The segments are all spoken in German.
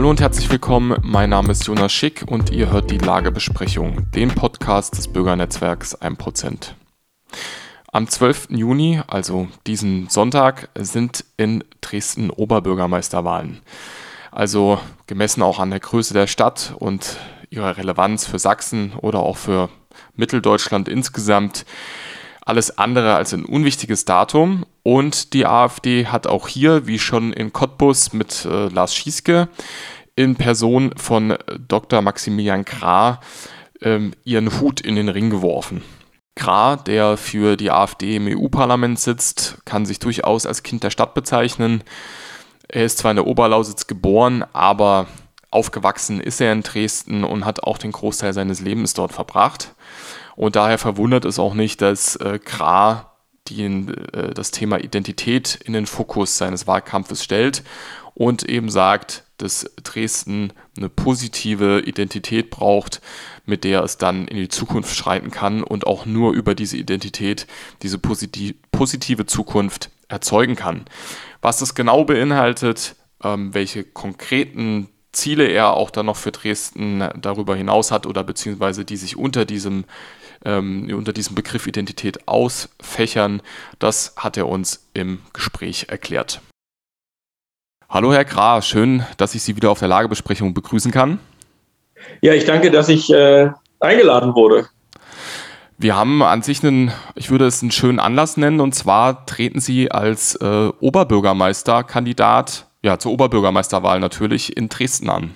Hallo und herzlich willkommen. Mein Name ist Jonas Schick und ihr hört die Lagebesprechung, den Podcast des Bürgernetzwerks 1%. Am 12. Juni, also diesen Sonntag, sind in Dresden Oberbürgermeisterwahlen. Also gemessen auch an der Größe der Stadt und ihrer Relevanz für Sachsen oder auch für Mitteldeutschland insgesamt alles andere als ein unwichtiges Datum. Und die AfD hat auch hier, wie schon in Cottbus mit äh, Lars Schieske, in Person von Dr. Maximilian Krah ähm, ihren Hut in den Ring geworfen. Krah, der für die AfD im EU-Parlament sitzt, kann sich durchaus als Kind der Stadt bezeichnen. Er ist zwar in der Oberlausitz geboren, aber aufgewachsen ist er in Dresden und hat auch den Großteil seines Lebens dort verbracht. Und daher verwundert es auch nicht, dass äh, Krah die, äh, das Thema Identität in den Fokus seines Wahlkampfes stellt und eben sagt, dass Dresden eine positive Identität braucht, mit der es dann in die Zukunft schreiten kann und auch nur über diese Identität diese positive Zukunft erzeugen kann. Was das genau beinhaltet, ähm, welche konkreten Ziele er auch dann noch für Dresden darüber hinaus hat oder beziehungsweise die sich unter diesem ähm, unter diesem Begriff Identität ausfächern. Das hat er uns im Gespräch erklärt. Hallo Herr Krah, schön, dass ich Sie wieder auf der Lagebesprechung begrüßen kann. Ja, ich danke, dass ich äh, eingeladen wurde. Wir haben an sich einen, ich würde es einen schönen Anlass nennen, und zwar treten Sie als äh, Oberbürgermeisterkandidat, ja, zur Oberbürgermeisterwahl natürlich in Dresden an.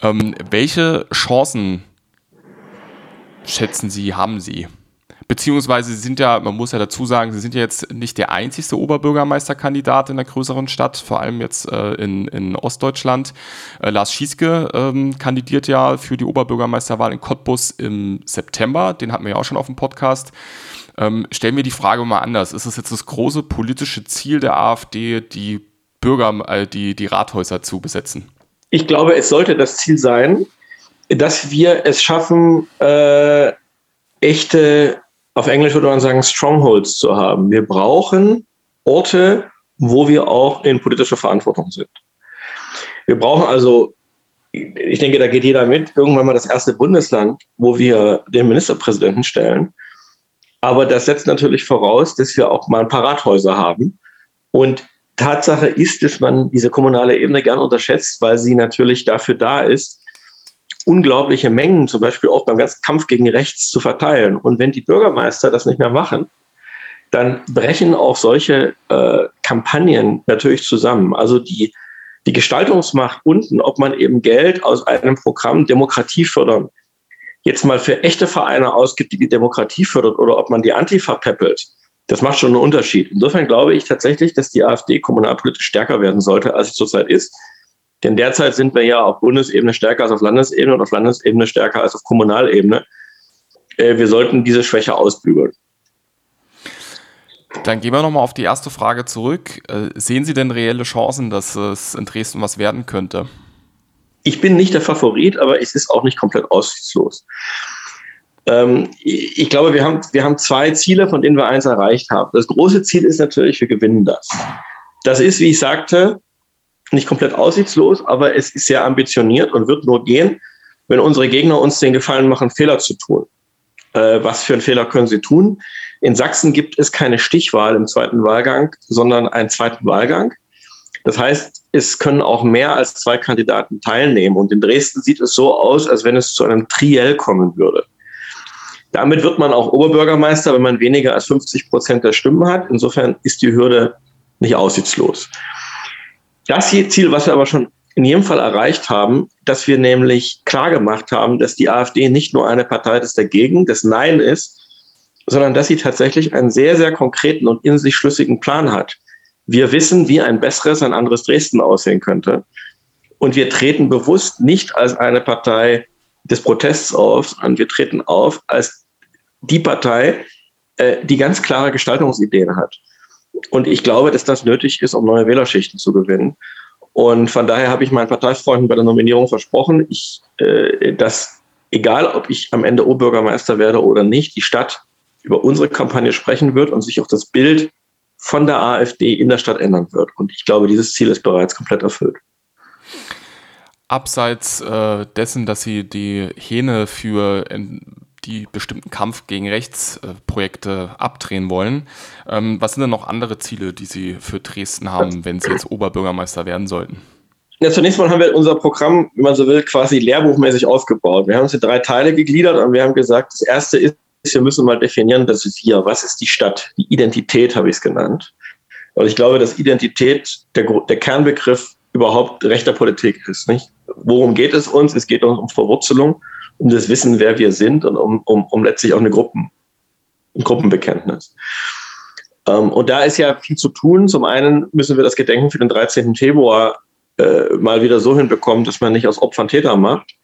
Ähm, welche Chancen schätzen Sie, haben Sie? Beziehungsweise Sie sind ja, man muss ja dazu sagen, Sie sind ja jetzt nicht der einzigste Oberbürgermeisterkandidat in der größeren Stadt, vor allem jetzt äh, in, in Ostdeutschland. Äh, Lars Schieske ähm, kandidiert ja für die Oberbürgermeisterwahl in Cottbus im September. Den hatten wir ja auch schon auf dem Podcast. Ähm, stellen wir die Frage mal anders. Ist es jetzt das große politische Ziel der AfD, die Bürger, äh, die, die Rathäuser zu besetzen? Ich glaube, es sollte das Ziel sein dass wir es schaffen, äh, echte, auf Englisch würde man sagen, Strongholds zu haben. Wir brauchen Orte, wo wir auch in politischer Verantwortung sind. Wir brauchen also, ich denke, da geht jeder mit, irgendwann mal das erste Bundesland, wo wir den Ministerpräsidenten stellen. Aber das setzt natürlich voraus, dass wir auch mal ein paar Rathäuser haben. Und Tatsache ist, dass man diese kommunale Ebene gern unterschätzt, weil sie natürlich dafür da ist, unglaubliche Mengen, zum Beispiel auch beim ganzen Kampf gegen rechts zu verteilen. Und wenn die Bürgermeister das nicht mehr machen, dann brechen auch solche äh, Kampagnen natürlich zusammen. Also die, die Gestaltungsmacht unten, ob man eben Geld aus einem Programm Demokratie fördern jetzt mal für echte Vereine ausgibt, die die Demokratie fördert, oder ob man die Antifa peppelt, das macht schon einen Unterschied. Insofern glaube ich tatsächlich, dass die AfD kommunalpolitisch stärker werden sollte, als sie zurzeit ist. Denn derzeit sind wir ja auf Bundesebene stärker als auf Landesebene und auf Landesebene stärker als auf Kommunalebene. Äh, wir sollten diese Schwäche ausbügeln. Dann gehen wir nochmal auf die erste Frage zurück. Äh, sehen Sie denn reelle Chancen, dass es in Dresden was werden könnte? Ich bin nicht der Favorit, aber es ist auch nicht komplett aussichtslos. Ähm, ich glaube, wir haben, wir haben zwei Ziele, von denen wir eins erreicht haben. Das große Ziel ist natürlich, wir gewinnen das. Das ist, wie ich sagte, nicht komplett aussichtslos, aber es ist sehr ambitioniert und wird nur gehen, wenn unsere Gegner uns den Gefallen machen, Fehler zu tun. Äh, was für einen Fehler können sie tun? In Sachsen gibt es keine Stichwahl im zweiten Wahlgang, sondern einen zweiten Wahlgang. Das heißt, es können auch mehr als zwei Kandidaten teilnehmen. Und in Dresden sieht es so aus, als wenn es zu einem Triell kommen würde. Damit wird man auch Oberbürgermeister, wenn man weniger als 50 Prozent der Stimmen hat. Insofern ist die Hürde nicht aussichtslos. Das Ziel, was wir aber schon in jedem Fall erreicht haben, dass wir nämlich klar gemacht haben, dass die AfD nicht nur eine Partei des Dagegen, des Nein ist, sondern dass sie tatsächlich einen sehr, sehr konkreten und in sich schlüssigen Plan hat. Wir wissen, wie ein besseres, ein anderes Dresden aussehen könnte. Und wir treten bewusst nicht als eine Partei des Protests auf, sondern wir treten auf als die Partei, äh, die ganz klare Gestaltungsideen hat. Und ich glaube, dass das nötig ist, um neue Wählerschichten zu gewinnen. Und von daher habe ich meinen Parteifreunden bei der Nominierung versprochen, ich, äh, dass egal, ob ich am Ende Oberbürgermeister werde oder nicht, die Stadt über unsere Kampagne sprechen wird und sich auch das Bild von der AfD in der Stadt ändern wird. Und ich glaube, dieses Ziel ist bereits komplett erfüllt. abseits äh, dessen, dass Sie die Hähne für die bestimmten Kampf gegen Rechtsprojekte äh, abdrehen wollen, ähm, was sind denn noch andere Ziele, die Sie für Dresden haben, wenn Sie jetzt Oberbürgermeister werden sollten? Ja, zunächst mal haben wir unser Programm, wenn man so will, quasi lehrbuchmäßig aufgebaut. Wir haben uns in drei Teile gegliedert und wir haben gesagt, das erste ist, wir müssen mal definieren, das ist hier, was ist die Stadt? Die Identität habe ich es genannt. Und ich glaube, dass Identität der, der Kernbegriff überhaupt rechter Politik ist. Nicht? Worum geht es uns? Es geht uns um Verwurzelung, um das Wissen, wer wir sind und um, um, um letztlich auch eine Gruppen, ein Gruppenbekenntnis. Ähm, und da ist ja viel zu tun. Zum einen müssen wir das Gedenken für den 13. Februar äh, mal wieder so hinbekommen, dass man nicht aus Opfern Täter macht.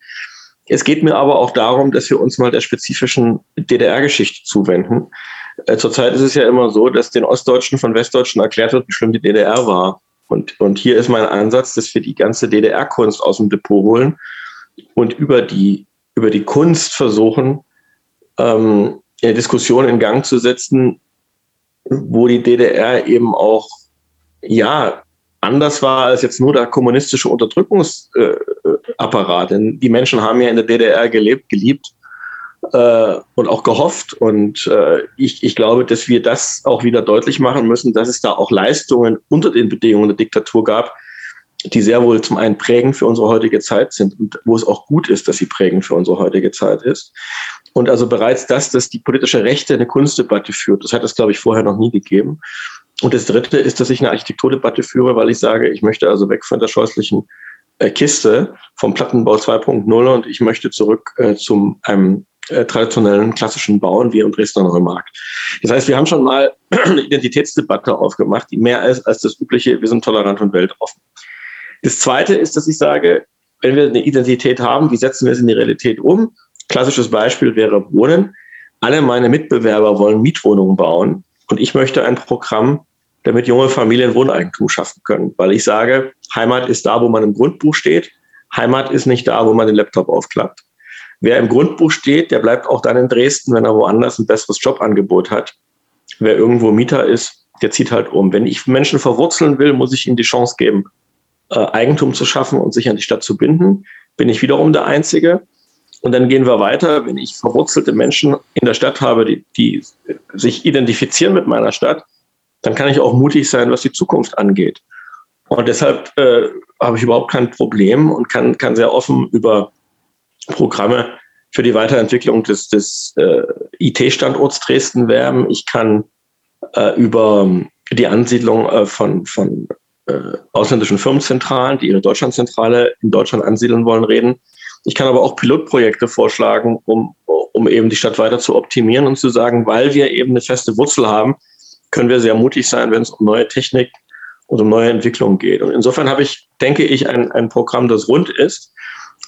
Es geht mir aber auch darum, dass wir uns mal der spezifischen DDR-Geschichte zuwenden. Äh, zurzeit ist es ja immer so, dass den Ostdeutschen von Westdeutschen erklärt wird, wie schlimm die DDR war. Und, und hier ist mein Ansatz, dass wir die ganze DDR-Kunst aus dem Depot holen und über die, über die Kunst versuchen, ähm, eine Diskussion in Gang zu setzen, wo die DDR eben auch, ja, anders war als jetzt nur der kommunistische Unterdrückungsapparat. Denn die Menschen haben ja in der DDR gelebt, geliebt äh, und auch gehofft. Und äh, ich, ich glaube, dass wir das auch wieder deutlich machen müssen, dass es da auch Leistungen unter den Bedingungen der Diktatur gab, die sehr wohl zum einen prägend für unsere heutige Zeit sind und wo es auch gut ist, dass sie prägend für unsere heutige Zeit ist. Und also bereits das, dass die politische Rechte eine Kunstdebatte führt, das hat es, glaube ich, vorher noch nie gegeben. Und das Dritte ist, dass ich eine Architekturdebatte führe, weil ich sage, ich möchte also weg von der scheußlichen äh, Kiste vom Plattenbau 2.0 und ich möchte zurück äh, zum einem äh, traditionellen klassischen Bauen wie im Dresdner Neumarkt. Das heißt, wir haben schon mal eine Identitätsdebatte aufgemacht, die mehr ist als das übliche, wir sind tolerant und weltoffen. Das Zweite ist, dass ich sage, wenn wir eine Identität haben, wie setzen wir es in die Realität um? Klassisches Beispiel wäre Wohnen. Alle meine Mitbewerber wollen Mietwohnungen bauen und ich möchte ein Programm, damit junge Familien Wohneigentum schaffen können, weil ich sage, Heimat ist da, wo man im Grundbuch steht. Heimat ist nicht da, wo man den Laptop aufklappt. Wer im Grundbuch steht, der bleibt auch dann in Dresden, wenn er woanders ein besseres Jobangebot hat. Wer irgendwo Mieter ist, der zieht halt um. Wenn ich Menschen verwurzeln will, muss ich ihnen die Chance geben, äh, Eigentum zu schaffen und sich an die Stadt zu binden. Bin ich wiederum der Einzige. Und dann gehen wir weiter. Wenn ich verwurzelte Menschen in der Stadt habe, die, die sich identifizieren mit meiner Stadt, dann kann ich auch mutig sein, was die Zukunft angeht. Und deshalb äh, habe ich überhaupt kein Problem und kann, kann sehr offen über Programme für die Weiterentwicklung des, des äh, IT-Standorts Dresden werben. Ich kann äh, über die Ansiedlung äh, von, von äh, ausländischen Firmenzentralen, die ihre Deutschlandzentrale in Deutschland ansiedeln wollen, reden. Ich kann aber auch Pilotprojekte vorschlagen, um, um eben die Stadt weiter zu optimieren und zu sagen, weil wir eben eine feste Wurzel haben, können wir sehr mutig sein, wenn es um neue Technik und um neue Entwicklungen geht. Und insofern habe ich, denke ich, ein, ein Programm, das rund ist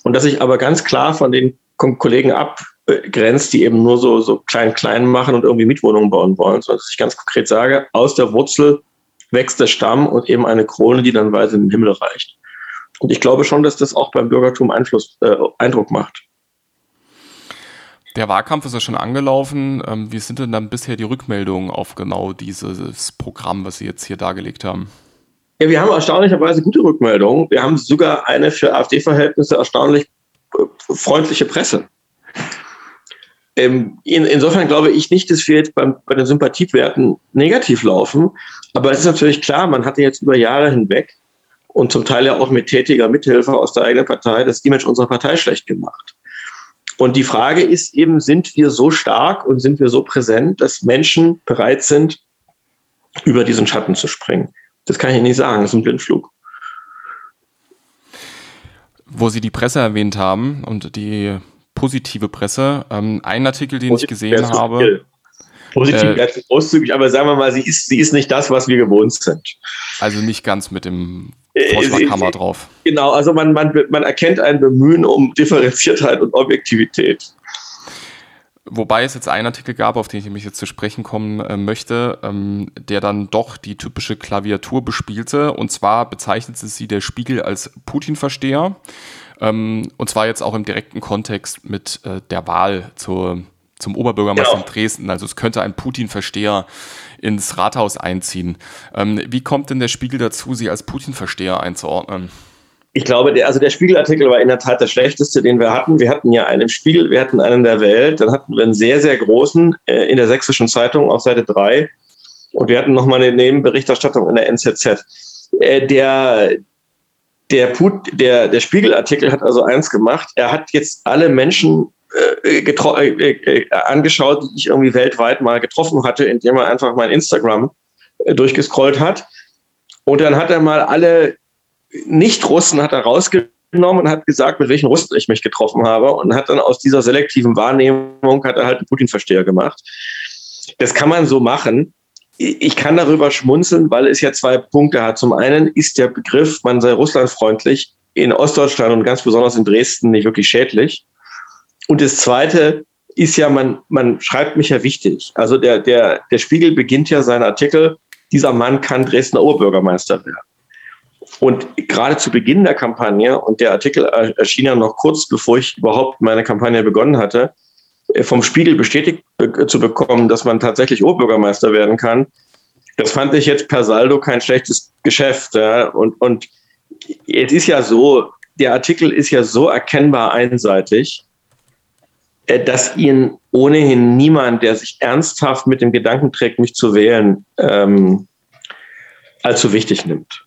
und das sich aber ganz klar von den Kollegen abgrenzt, die eben nur so, so klein, klein machen und irgendwie Mietwohnungen bauen wollen, sondern dass ich ganz konkret sage, aus der Wurzel wächst der Stamm und eben eine Krone, die dann weiter in den Himmel reicht. Und ich glaube schon, dass das auch beim Bürgertum Einfluss, äh, Eindruck macht. Der Wahlkampf ist ja schon angelaufen. Ähm, wie sind denn dann bisher die Rückmeldungen auf genau dieses Programm, was Sie jetzt hier dargelegt haben? Ja, wir haben erstaunlicherweise gute Rückmeldungen. Wir haben sogar eine für AfD-Verhältnisse erstaunlich äh, freundliche Presse. Ähm, in, insofern glaube ich nicht, dass wir jetzt beim, bei den Sympathiewerten negativ laufen. Aber es ist natürlich klar, man hatte jetzt über Jahre hinweg und zum Teil ja auch mit tätiger Mithilfe aus der eigenen Partei das Image unserer Partei schlecht gemacht. Und die Frage ist eben, sind wir so stark und sind wir so präsent, dass Menschen bereit sind, über diesen Schatten zu springen? Das kann ich nicht sagen, das ist ein Blindflug. Wo Sie die Presse erwähnt haben und die positive Presse, ähm, ein Artikel, den Positiv ich gesehen habe. Positiv äh, großzügig, aber sagen wir mal, sie ist, sie ist nicht das, was wir gewohnt sind. Also nicht ganz mit dem Vorschlaghammer drauf. Genau, also man, man, man erkennt ein Bemühen um Differenziertheit und Objektivität. Wobei es jetzt einen Artikel gab, auf den ich mich jetzt zu sprechen kommen äh, möchte, ähm, der dann doch die typische Klaviatur bespielte. Und zwar bezeichnete sie der Spiegel als Putin-Versteher. Ähm, und zwar jetzt auch im direkten Kontext mit äh, der Wahl zur, zum Oberbürgermeister genau. in Dresden. Also es könnte ein Putin-Versteher ins Rathaus einziehen. Ähm, wie kommt denn der Spiegel dazu, Sie als Putin-Versteher einzuordnen? ich glaube, der, also der Spiegelartikel war in der Tat der schlechteste, den wir hatten. Wir hatten ja einen im Spiegel, wir hatten einen der Welt, dann hatten wir einen sehr, sehr großen äh, in der Sächsischen Zeitung auf Seite 3 und wir hatten nochmal eine Nebenberichterstattung in der NZZ. Äh, der, der, Put, der, der Spiegelartikel hat also eins gemacht, er hat jetzt alle Menschen äh, äh, äh, angeschaut, die ich irgendwie weltweit mal getroffen hatte, indem er einfach mein Instagram äh, durchgescrollt hat. Und dann hat er mal alle nicht-Russen rausgenommen und hat gesagt, mit welchen Russen ich mich getroffen habe und hat dann aus dieser selektiven Wahrnehmung hat er halt einen Putin-Versteher gemacht. Das kann man so machen. Ich kann darüber schmunzeln, weil es ja zwei Punkte hat. Zum einen ist der Begriff, man sei russlandfreundlich, in Ostdeutschland und ganz besonders in Dresden nicht wirklich schädlich. Und das zweite ist ja, man, man schreibt mich ja wichtig. Also der, der, der Spiegel beginnt ja seinen Artikel, dieser Mann kann Dresdner Oberbürgermeister werden. Und gerade zu Beginn der Kampagne, und der Artikel erschien ja noch kurz bevor ich überhaupt meine Kampagne begonnen hatte, vom Spiegel bestätigt zu bekommen, dass man tatsächlich Oberbürgermeister werden kann, das fand ich jetzt per Saldo kein schlechtes Geschäft. Ja. Und, und es ist ja so, der Artikel ist ja so erkennbar einseitig, äh, dass ihn ohnehin niemand, der sich ernsthaft mit dem Gedanken trägt, mich zu wählen, ähm, allzu wichtig nimmt.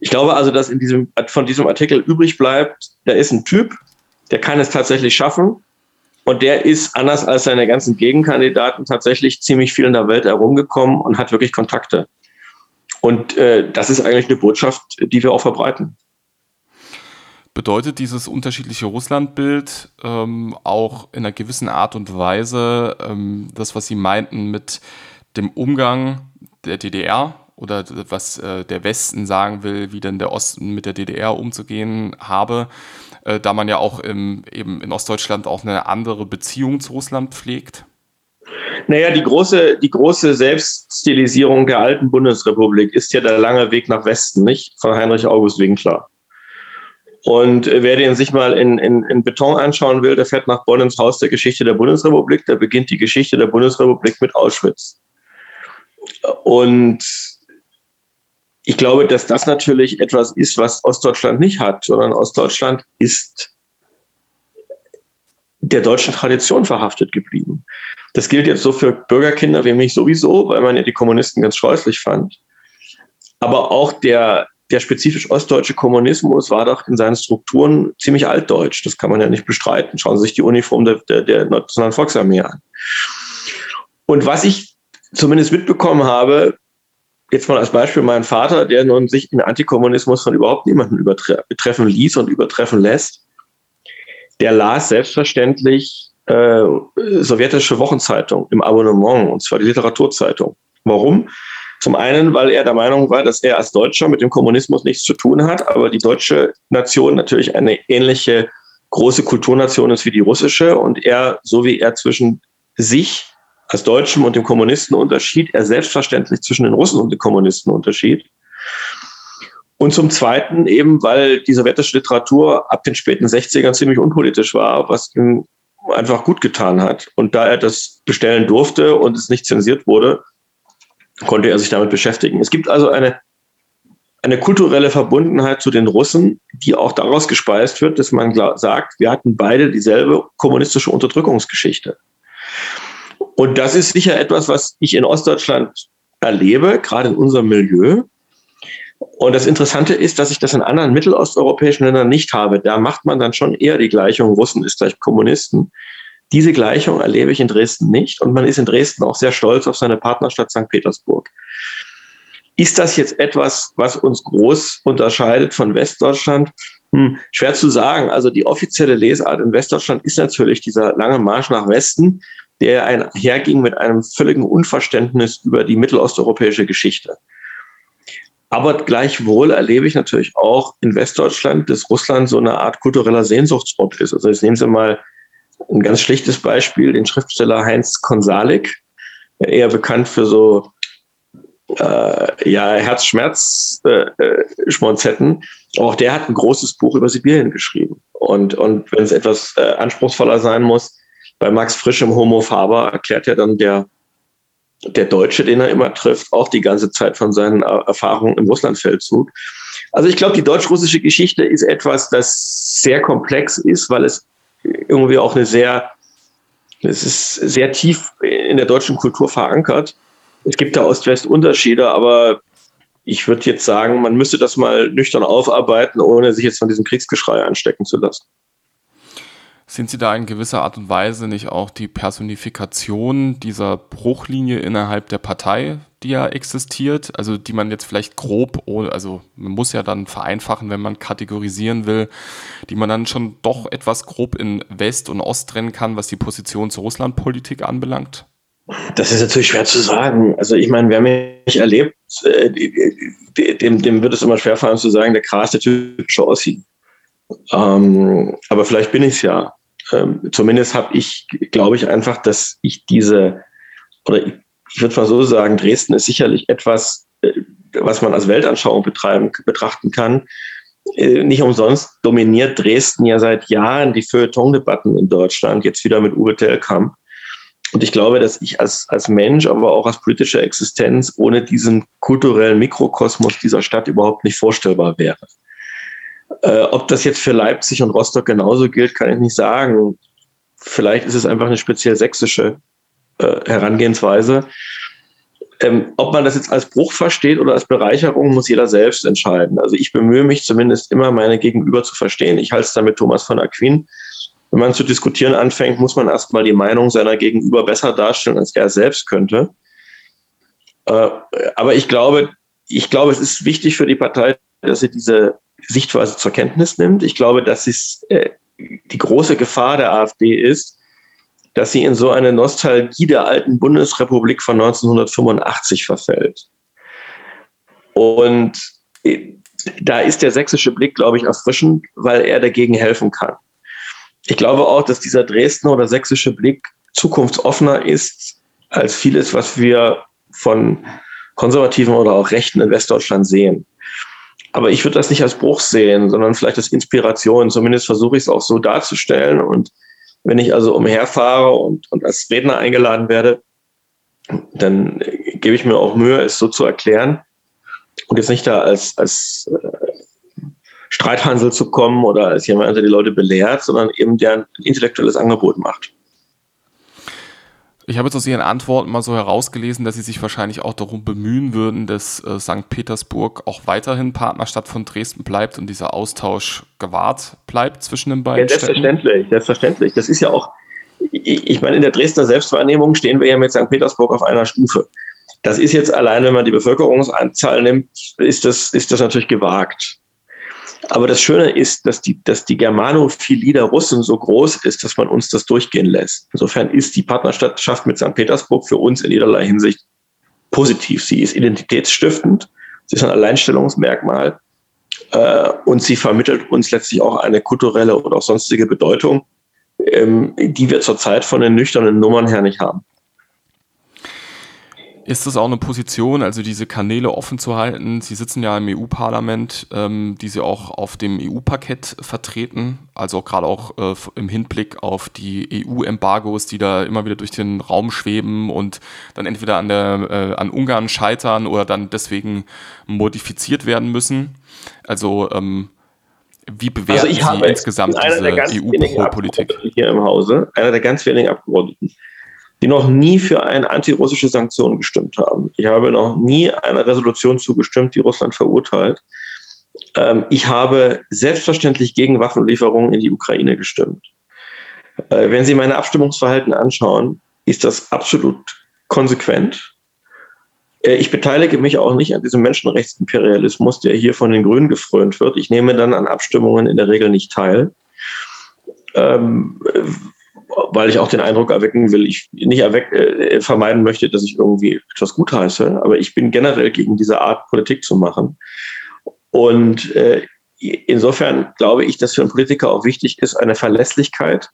Ich glaube also, dass in diesem, von diesem Artikel übrig bleibt, da ist ein Typ, der kann es tatsächlich schaffen. Und der ist, anders als seine ganzen Gegenkandidaten, tatsächlich ziemlich viel in der Welt herumgekommen und hat wirklich Kontakte. Und äh, das ist eigentlich eine Botschaft, die wir auch verbreiten. Bedeutet dieses unterschiedliche Russlandbild ähm, auch in einer gewissen Art und Weise ähm, das, was Sie meinten mit dem Umgang der DDR oder was äh, der Westen sagen will, wie denn der Osten mit der DDR umzugehen habe, äh, da man ja auch im, eben in Ostdeutschland auch eine andere Beziehung zu Russland pflegt? Naja, die große, die große Selbststilisierung der alten Bundesrepublik ist ja der lange Weg nach Westen, nicht? Von Heinrich August Winkler. Und wer den sich mal in, in, in Beton anschauen will, der fährt nach Bonn ins Haus der Geschichte der Bundesrepublik. Da beginnt die Geschichte der Bundesrepublik mit Auschwitz. Und ich glaube, dass das natürlich etwas ist, was Ostdeutschland nicht hat, sondern Ostdeutschland ist der deutschen Tradition verhaftet geblieben. Das gilt jetzt so für Bürgerkinder wie mich sowieso, weil man ja die Kommunisten ganz scheußlich fand. Aber auch der, der spezifisch ostdeutsche Kommunismus war doch in seinen Strukturen ziemlich altdeutsch. Das kann man ja nicht bestreiten. Schauen Sie sich die Uniform der, der, der Nationalen Volksarmee an. Und was ich zumindest mitbekommen habe, jetzt mal als Beispiel mein Vater, der nun sich in Antikommunismus von überhaupt niemandem übertreffen ließ und übertreffen lässt, der las selbstverständlich äh, sowjetische Wochenzeitung im Abonnement, und zwar die Literaturzeitung. Warum? Zum einen, weil er der Meinung war, dass er als Deutscher mit dem Kommunismus nichts zu tun hat, aber die deutsche Nation natürlich eine ähnliche große Kulturnation ist wie die russische und er, so wie er zwischen sich als Deutschem und dem Kommunisten unterschied, er selbstverständlich zwischen den Russen und den Kommunisten unterschied. Und zum Zweiten eben, weil die sowjetische Literatur ab den späten 60ern ziemlich unpolitisch war, was ihm einfach gut getan hat. Und da er das bestellen durfte und es nicht zensiert wurde, konnte er sich damit beschäftigen. Es gibt also eine, eine kulturelle Verbundenheit zu den Russen, die auch daraus gespeist wird, dass man sagt, wir hatten beide dieselbe kommunistische Unterdrückungsgeschichte. Und das ist sicher etwas, was ich in Ostdeutschland erlebe, gerade in unserem Milieu. Und das Interessante ist, dass ich das in anderen mittelosteuropäischen Ländern nicht habe. Da macht man dann schon eher die Gleichung, Russen ist gleich Kommunisten. Diese Gleichung erlebe ich in Dresden nicht. Und man ist in Dresden auch sehr stolz auf seine Partnerstadt St. Petersburg. Ist das jetzt etwas, was uns groß unterscheidet von Westdeutschland? Hm, schwer zu sagen. Also die offizielle Lesart in Westdeutschland ist natürlich dieser lange Marsch nach Westen der einherging mit einem völligen Unverständnis über die mittelosteuropäische Geschichte. Aber gleichwohl erlebe ich natürlich auch in Westdeutschland, dass Russland so eine Art kultureller Sehnsuchtsort ist. Also jetzt nehmen Sie mal ein ganz schlichtes Beispiel, den Schriftsteller Heinz Konsalik, eher bekannt für so äh, ja, Herzschmerz-Schmonzetten. Äh, auch der hat ein großes Buch über Sibirien geschrieben. Und, und wenn es etwas äh, anspruchsvoller sein muss, bei Max Frisch im Homo Faber erklärt ja dann der, der Deutsche, den er immer trifft, auch die ganze Zeit von seinen Erfahrungen im Russlandfeldzug. Also ich glaube, die deutsch-russische Geschichte ist etwas, das sehr komplex ist, weil es irgendwie auch eine sehr, es ist sehr tief in der deutschen Kultur verankert. Es gibt da Ost-West-Unterschiede, aber ich würde jetzt sagen, man müsste das mal nüchtern aufarbeiten, ohne sich jetzt von diesem Kriegsgeschrei anstecken zu lassen. Sind Sie da in gewisser Art und Weise nicht auch die Personifikation dieser Bruchlinie innerhalb der Partei, die ja existiert? Also die man jetzt vielleicht grob, also man muss ja dann vereinfachen, wenn man kategorisieren will, die man dann schon doch etwas grob in West und Ost trennen kann, was die Position zur Russlandpolitik anbelangt? Das ist natürlich schwer zu sagen. Also ich meine, wer mich erlebt, äh, dem, dem wird es immer schwerfallen zu sagen, der Kras der typische Ossi. Ähm, aber vielleicht bin ich es ja. Ähm, zumindest habe ich, glaube ich einfach, dass ich diese, oder ich, ich würde mal so sagen, Dresden ist sicherlich etwas, äh, was man als Weltanschauung betreiben, betrachten kann. Äh, nicht umsonst dominiert Dresden ja seit Jahren die Feuilleton-Debatten in Deutschland, jetzt wieder mit Uwe Tellkamp. Und ich glaube, dass ich als, als Mensch, aber auch als politische Existenz ohne diesen kulturellen Mikrokosmos dieser Stadt überhaupt nicht vorstellbar wäre. Äh, ob das jetzt für Leipzig und Rostock genauso gilt, kann ich nicht sagen. Vielleicht ist es einfach eine speziell sächsische äh, Herangehensweise. Ähm, ob man das jetzt als Bruch versteht oder als Bereicherung, muss jeder selbst entscheiden. Also ich bemühe mich zumindest immer, meine Gegenüber zu verstehen. Ich halte es dann mit Thomas von Aquin. Wenn man zu diskutieren anfängt, muss man erstmal die Meinung seiner Gegenüber besser darstellen, als er selbst könnte. Äh, aber ich glaube, ich glaube, es ist wichtig für die Partei, dass sie diese Sichtweise zur Kenntnis nimmt. Ich glaube, dass es äh, die große Gefahr der AfD ist, dass sie in so eine Nostalgie der alten Bundesrepublik von 1985 verfällt. Und äh, da ist der sächsische Blick, glaube ich, erfrischend, weil er dagegen helfen kann. Ich glaube auch, dass dieser Dresdner oder sächsische Blick zukunftsoffener ist als vieles, was wir von konservativen oder auch Rechten in Westdeutschland sehen. Aber ich würde das nicht als Bruch sehen, sondern vielleicht als Inspiration. Zumindest versuche ich es auch so darzustellen. Und wenn ich also umherfahre und, und als Redner eingeladen werde, dann gebe ich mir auch Mühe, es so zu erklären und jetzt nicht da als, als äh, Streithansel zu kommen oder als jemand, der die Leute belehrt, sondern eben der ein intellektuelles Angebot macht. Ich habe jetzt aus Ihren Antworten mal so herausgelesen, dass Sie sich wahrscheinlich auch darum bemühen würden, dass äh, St. Petersburg auch weiterhin Partnerstadt von Dresden bleibt und dieser Austausch gewahrt bleibt zwischen den beiden. Ja, selbstverständlich, Städten. selbstverständlich. Das ist ja auch, ich, ich meine, in der Dresdner Selbstwahrnehmung stehen wir ja mit St. Petersburg auf einer Stufe. Das ist jetzt allein, wenn man die Bevölkerungsanzahl nimmt, ist das, ist das natürlich gewagt. Aber das Schöne ist, dass die, dass die Germanophilie der Russen so groß ist, dass man uns das durchgehen lässt. Insofern ist die Partnerschaft mit St. Petersburg für uns in jederlei Hinsicht positiv. Sie ist identitätsstiftend, sie ist ein Alleinstellungsmerkmal äh, und sie vermittelt uns letztlich auch eine kulturelle oder auch sonstige Bedeutung, ähm, die wir zurzeit von den nüchternen Nummern her nicht haben. Ist das auch eine Position, also diese Kanäle offen zu halten? Sie sitzen ja im EU-Parlament, ähm, die Sie auch auf dem EU-Paket vertreten, also gerade auch äh, im Hinblick auf die EU-Embargos, die da immer wieder durch den Raum schweben und dann entweder an, der, äh, an Ungarn scheitern oder dann deswegen modifiziert werden müssen. Also ähm, wie bewerten also Sie insgesamt diese EU-Politik? Hier im Hause, einer der ganz wenigen Abgeordneten, die noch nie für eine antirussische Sanktion gestimmt haben. Ich habe noch nie einer Resolution zugestimmt, die Russland verurteilt. Ähm, ich habe selbstverständlich gegen Waffenlieferungen in die Ukraine gestimmt. Äh, wenn Sie meine Abstimmungsverhalten anschauen, ist das absolut konsequent. Äh, ich beteilige mich auch nicht an diesem Menschenrechtsimperialismus, der hier von den Grünen gefrönt wird. Ich nehme dann an Abstimmungen in der Regel nicht teil. Ähm, weil ich auch den Eindruck erwecken will, ich nicht erweck, äh, vermeiden möchte, dass ich irgendwie etwas gutheiße, aber ich bin generell gegen diese Art, Politik zu machen. Und äh, insofern glaube ich, dass für einen Politiker auch wichtig ist, eine Verlässlichkeit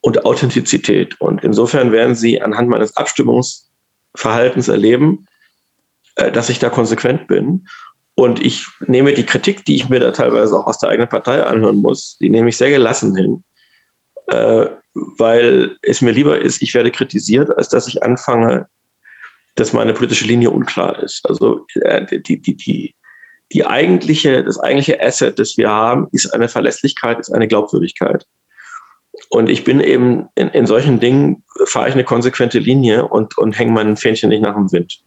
und Authentizität. Und insofern werden Sie anhand meines Abstimmungsverhaltens erleben, äh, dass ich da konsequent bin. Und ich nehme die Kritik, die ich mir da teilweise auch aus der eigenen Partei anhören muss, die nehme ich sehr gelassen hin. Äh, weil es mir lieber ist, ich werde kritisiert, als dass ich anfange, dass meine politische Linie unklar ist. Also äh, die, die, die, die eigentliche, das eigentliche Asset, das wir haben, ist eine Verlässlichkeit, ist eine Glaubwürdigkeit. Und ich bin eben in, in solchen Dingen, fahre ich eine konsequente Linie und, und hänge mein Fähnchen nicht nach dem Wind.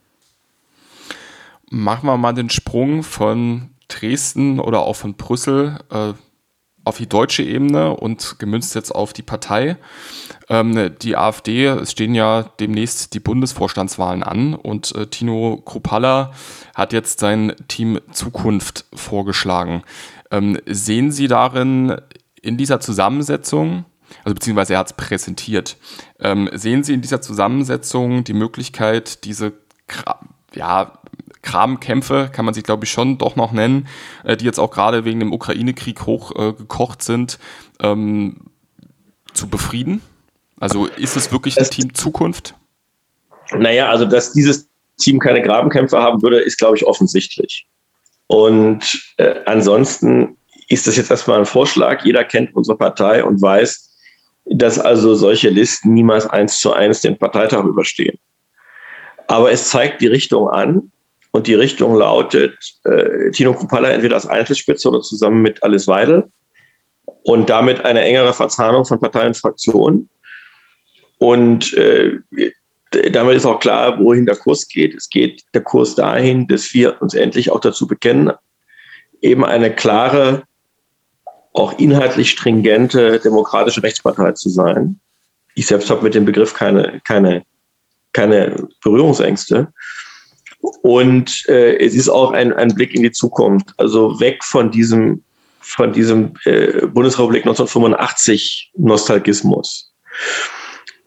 Machen wir mal den Sprung von Dresden oder auch von Brüssel äh, auf die deutsche Ebene und gemünzt jetzt auf die Partei. Ähm, die AfD, es stehen ja demnächst die Bundesvorstandswahlen an und äh, Tino Kruppalla hat jetzt sein Team Zukunft vorgeschlagen. Ähm, sehen Sie darin in dieser Zusammensetzung, also beziehungsweise er hat es präsentiert, ähm, sehen Sie in dieser Zusammensetzung die Möglichkeit, diese ja, Kramkämpfe, kann man sich glaube ich schon doch noch nennen, äh, die jetzt auch gerade wegen dem Ukraine-Krieg hochgekocht äh, sind, ähm, zu befrieden? Also ist es wirklich das Team Zukunft? Naja, also dass dieses Team keine Grabenkämpfe haben würde, ist glaube ich offensichtlich. Und äh, ansonsten ist das jetzt erstmal ein Vorschlag. Jeder kennt unsere Partei und weiß, dass also solche Listen niemals eins zu eins den Parteitag überstehen. Aber es zeigt die Richtung an und die Richtung lautet äh, Tino Kupala entweder als Einzelspitze oder zusammen mit Alice Weidel und damit eine engere Verzahnung von Parteien und Fraktionen. Und äh, damit ist auch klar, wohin der Kurs geht. Es geht der Kurs dahin, dass wir uns endlich auch dazu bekennen, eben eine klare, auch inhaltlich stringente demokratische Rechtspartei zu sein. Ich selbst habe mit dem Begriff keine, keine, keine Berührungsängste. Und äh, es ist auch ein, ein Blick in die Zukunft. Also weg von diesem, von diesem äh, Bundesrepublik 1985 Nostalgismus.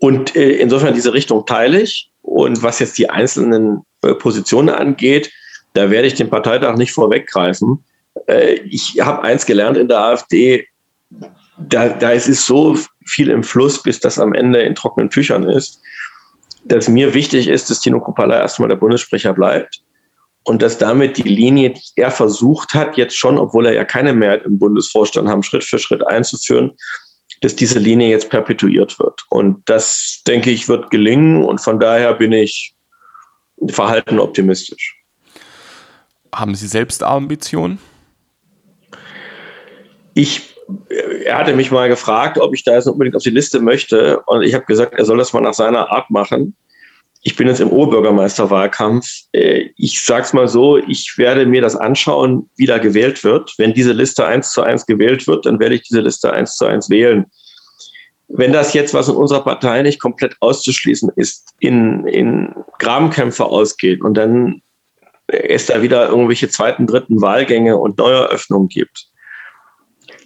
Und äh, insofern diese Richtung teile ich. Und was jetzt die einzelnen äh, Positionen angeht, da werde ich den Parteitag nicht vorweggreifen. Äh, ich habe eins gelernt in der AfD, da, da ist so viel im Fluss, bis das am Ende in trockenen Tüchern ist dass mir wichtig ist, dass Tino Kupala erstmal der Bundessprecher bleibt und dass damit die Linie, die er versucht hat, jetzt schon, obwohl er ja keine Mehrheit im Bundesvorstand haben, Schritt für Schritt einzuführen, dass diese Linie jetzt perpetuiert wird. Und das, denke ich, wird gelingen und von daher bin ich verhalten optimistisch. Haben Sie selbst Ambitionen? Ich er hatte mich mal gefragt, ob ich da jetzt unbedingt auf die Liste möchte. Und ich habe gesagt, er soll das mal nach seiner Art machen. Ich bin jetzt im Oberbürgermeisterwahlkampf. Äh, ich sage es mal so, ich werde mir das anschauen, wie da gewählt wird. Wenn diese Liste eins zu eins gewählt wird, dann werde ich diese Liste eins zu eins wählen. Wenn das jetzt, was in unserer Partei nicht komplett auszuschließen ist, in, in Grabenkämpfe ausgeht und dann es da wieder irgendwelche zweiten, dritten Wahlgänge und Neueröffnungen gibt,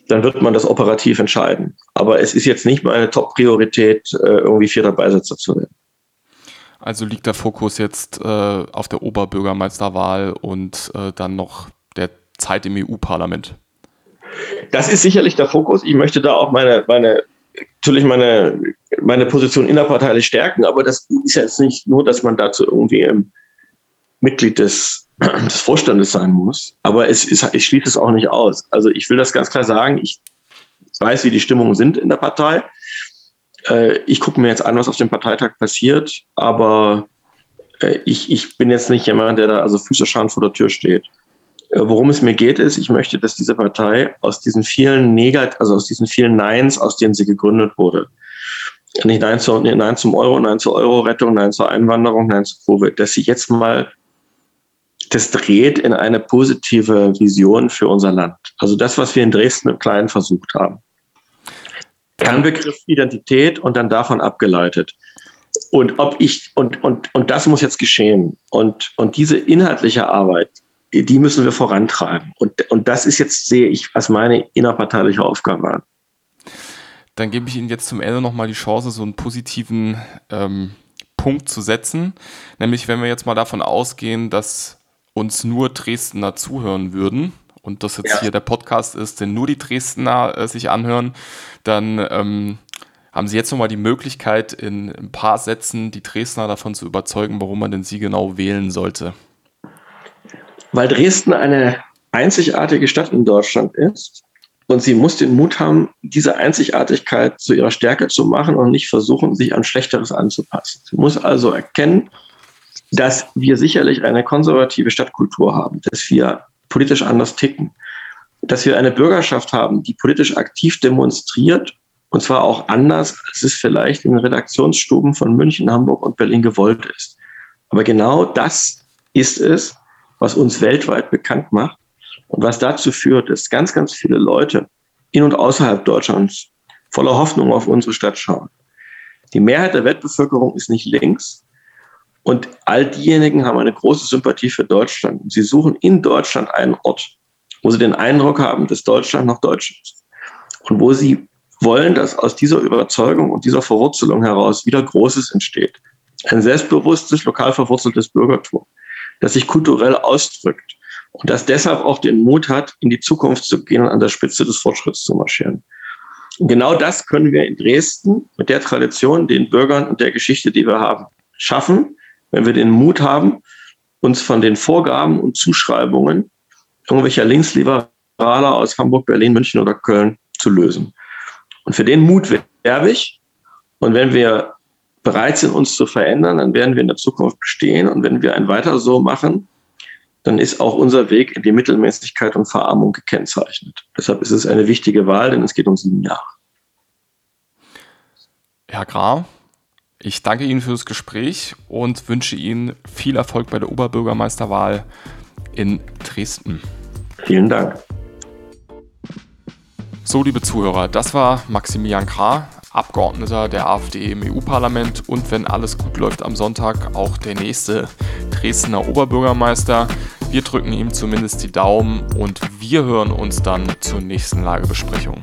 dann wird man das operativ entscheiden. Aber es ist jetzt nicht meine Top-Priorität, äh, irgendwie vierter Beisitzer zu werden. Also liegt der Fokus jetzt äh, auf der Oberbürgermeisterwahl und äh, dann noch der Zeit im EU-Parlament? Das ist sicherlich der Fokus. Ich möchte da auch meine, meine natürlich meine, meine Position innerparteilich stärken, aber das ist jetzt nicht nur, dass man dazu irgendwie Mitglied des des Vorstandes sein muss. Aber es ist, ich schließe es auch nicht aus. Also ich will das ganz klar sagen. Ich weiß, wie die Stimmungen sind in der Partei. Äh, ich gucke mir jetzt an, was auf dem Parteitag passiert. Aber äh, ich, ich bin jetzt nicht jemand, der da also Füße scharen vor der Tür steht. Äh, worum es mir geht, ist, ich möchte, dass diese Partei aus diesen vielen Negat, also aus diesen vielen Neins, aus denen sie gegründet wurde, nicht Nein, zu, Nein zum Euro, Nein zur Euro-Rettung, Nein zur Einwanderung, Nein zu Covid, dass sie jetzt mal das dreht in eine positive Vision für unser Land. Also das, was wir in Dresden im Kleinen versucht haben. Kernbegriff Identität und dann davon abgeleitet. Und ob ich, und, und, und das muss jetzt geschehen. Und, und diese inhaltliche Arbeit, die müssen wir vorantreiben. Und, und das ist jetzt, sehe ich, als meine innerparteiliche Aufgabe an. Dann gebe ich Ihnen jetzt zum Ende nochmal die Chance, so einen positiven ähm, Punkt zu setzen. Nämlich, wenn wir jetzt mal davon ausgehen, dass uns nur Dresdner zuhören würden und das jetzt ja. hier der Podcast ist, den nur die Dresdner äh, sich anhören, dann ähm, haben Sie jetzt nochmal die Möglichkeit, in ein paar Sätzen die Dresdner davon zu überzeugen, warum man denn sie genau wählen sollte. Weil Dresden eine einzigartige Stadt in Deutschland ist und sie muss den Mut haben, diese Einzigartigkeit zu ihrer Stärke zu machen und nicht versuchen, sich an Schlechteres anzupassen. Sie muss also erkennen, dass wir sicherlich eine konservative Stadtkultur haben, dass wir politisch anders ticken. Dass wir eine Bürgerschaft haben, die politisch aktiv demonstriert, und zwar auch anders, als es vielleicht in Redaktionsstuben von München, Hamburg und Berlin gewollt ist. Aber genau das ist es, was uns weltweit bekannt macht und was dazu führt, dass ganz, ganz viele Leute in und außerhalb Deutschlands voller Hoffnung auf unsere Stadt schauen. Die Mehrheit der Weltbevölkerung ist nicht links und all diejenigen haben eine große Sympathie für Deutschland. Sie suchen in Deutschland einen Ort, wo sie den Eindruck haben, dass Deutschland noch Deutsch ist und wo sie wollen, dass aus dieser Überzeugung und dieser Verwurzelung heraus wieder Großes entsteht. Ein selbstbewusstes, lokal verwurzeltes Bürgertum, das sich kulturell ausdrückt und das deshalb auch den Mut hat, in die Zukunft zu gehen und an der Spitze des Fortschritts zu marschieren. Und genau das können wir in Dresden mit der Tradition, den Bürgern und der Geschichte, die wir haben, schaffen, wenn wir den Mut haben, uns von den Vorgaben und Zuschreibungen irgendwelcher Linksliberaler aus Hamburg, Berlin, München oder Köln zu lösen. Und für den Mut werbe ich. Und wenn wir bereit sind, uns zu verändern, dann werden wir in der Zukunft bestehen. Und wenn wir ein weiter so machen, dann ist auch unser Weg in die Mittelmäßigkeit und Verarmung gekennzeichnet. Deshalb ist es eine wichtige Wahl, denn es geht um sieben Jahre. Herr Grau, ich danke Ihnen für das Gespräch und wünsche Ihnen viel Erfolg bei der Oberbürgermeisterwahl in Dresden. Vielen Dank. So, liebe Zuhörer, das war Maximilian Krah, Abgeordneter der AfD im EU-Parlament und wenn alles gut läuft am Sonntag auch der nächste Dresdner Oberbürgermeister. Wir drücken ihm zumindest die Daumen und wir hören uns dann zur nächsten Lagebesprechung.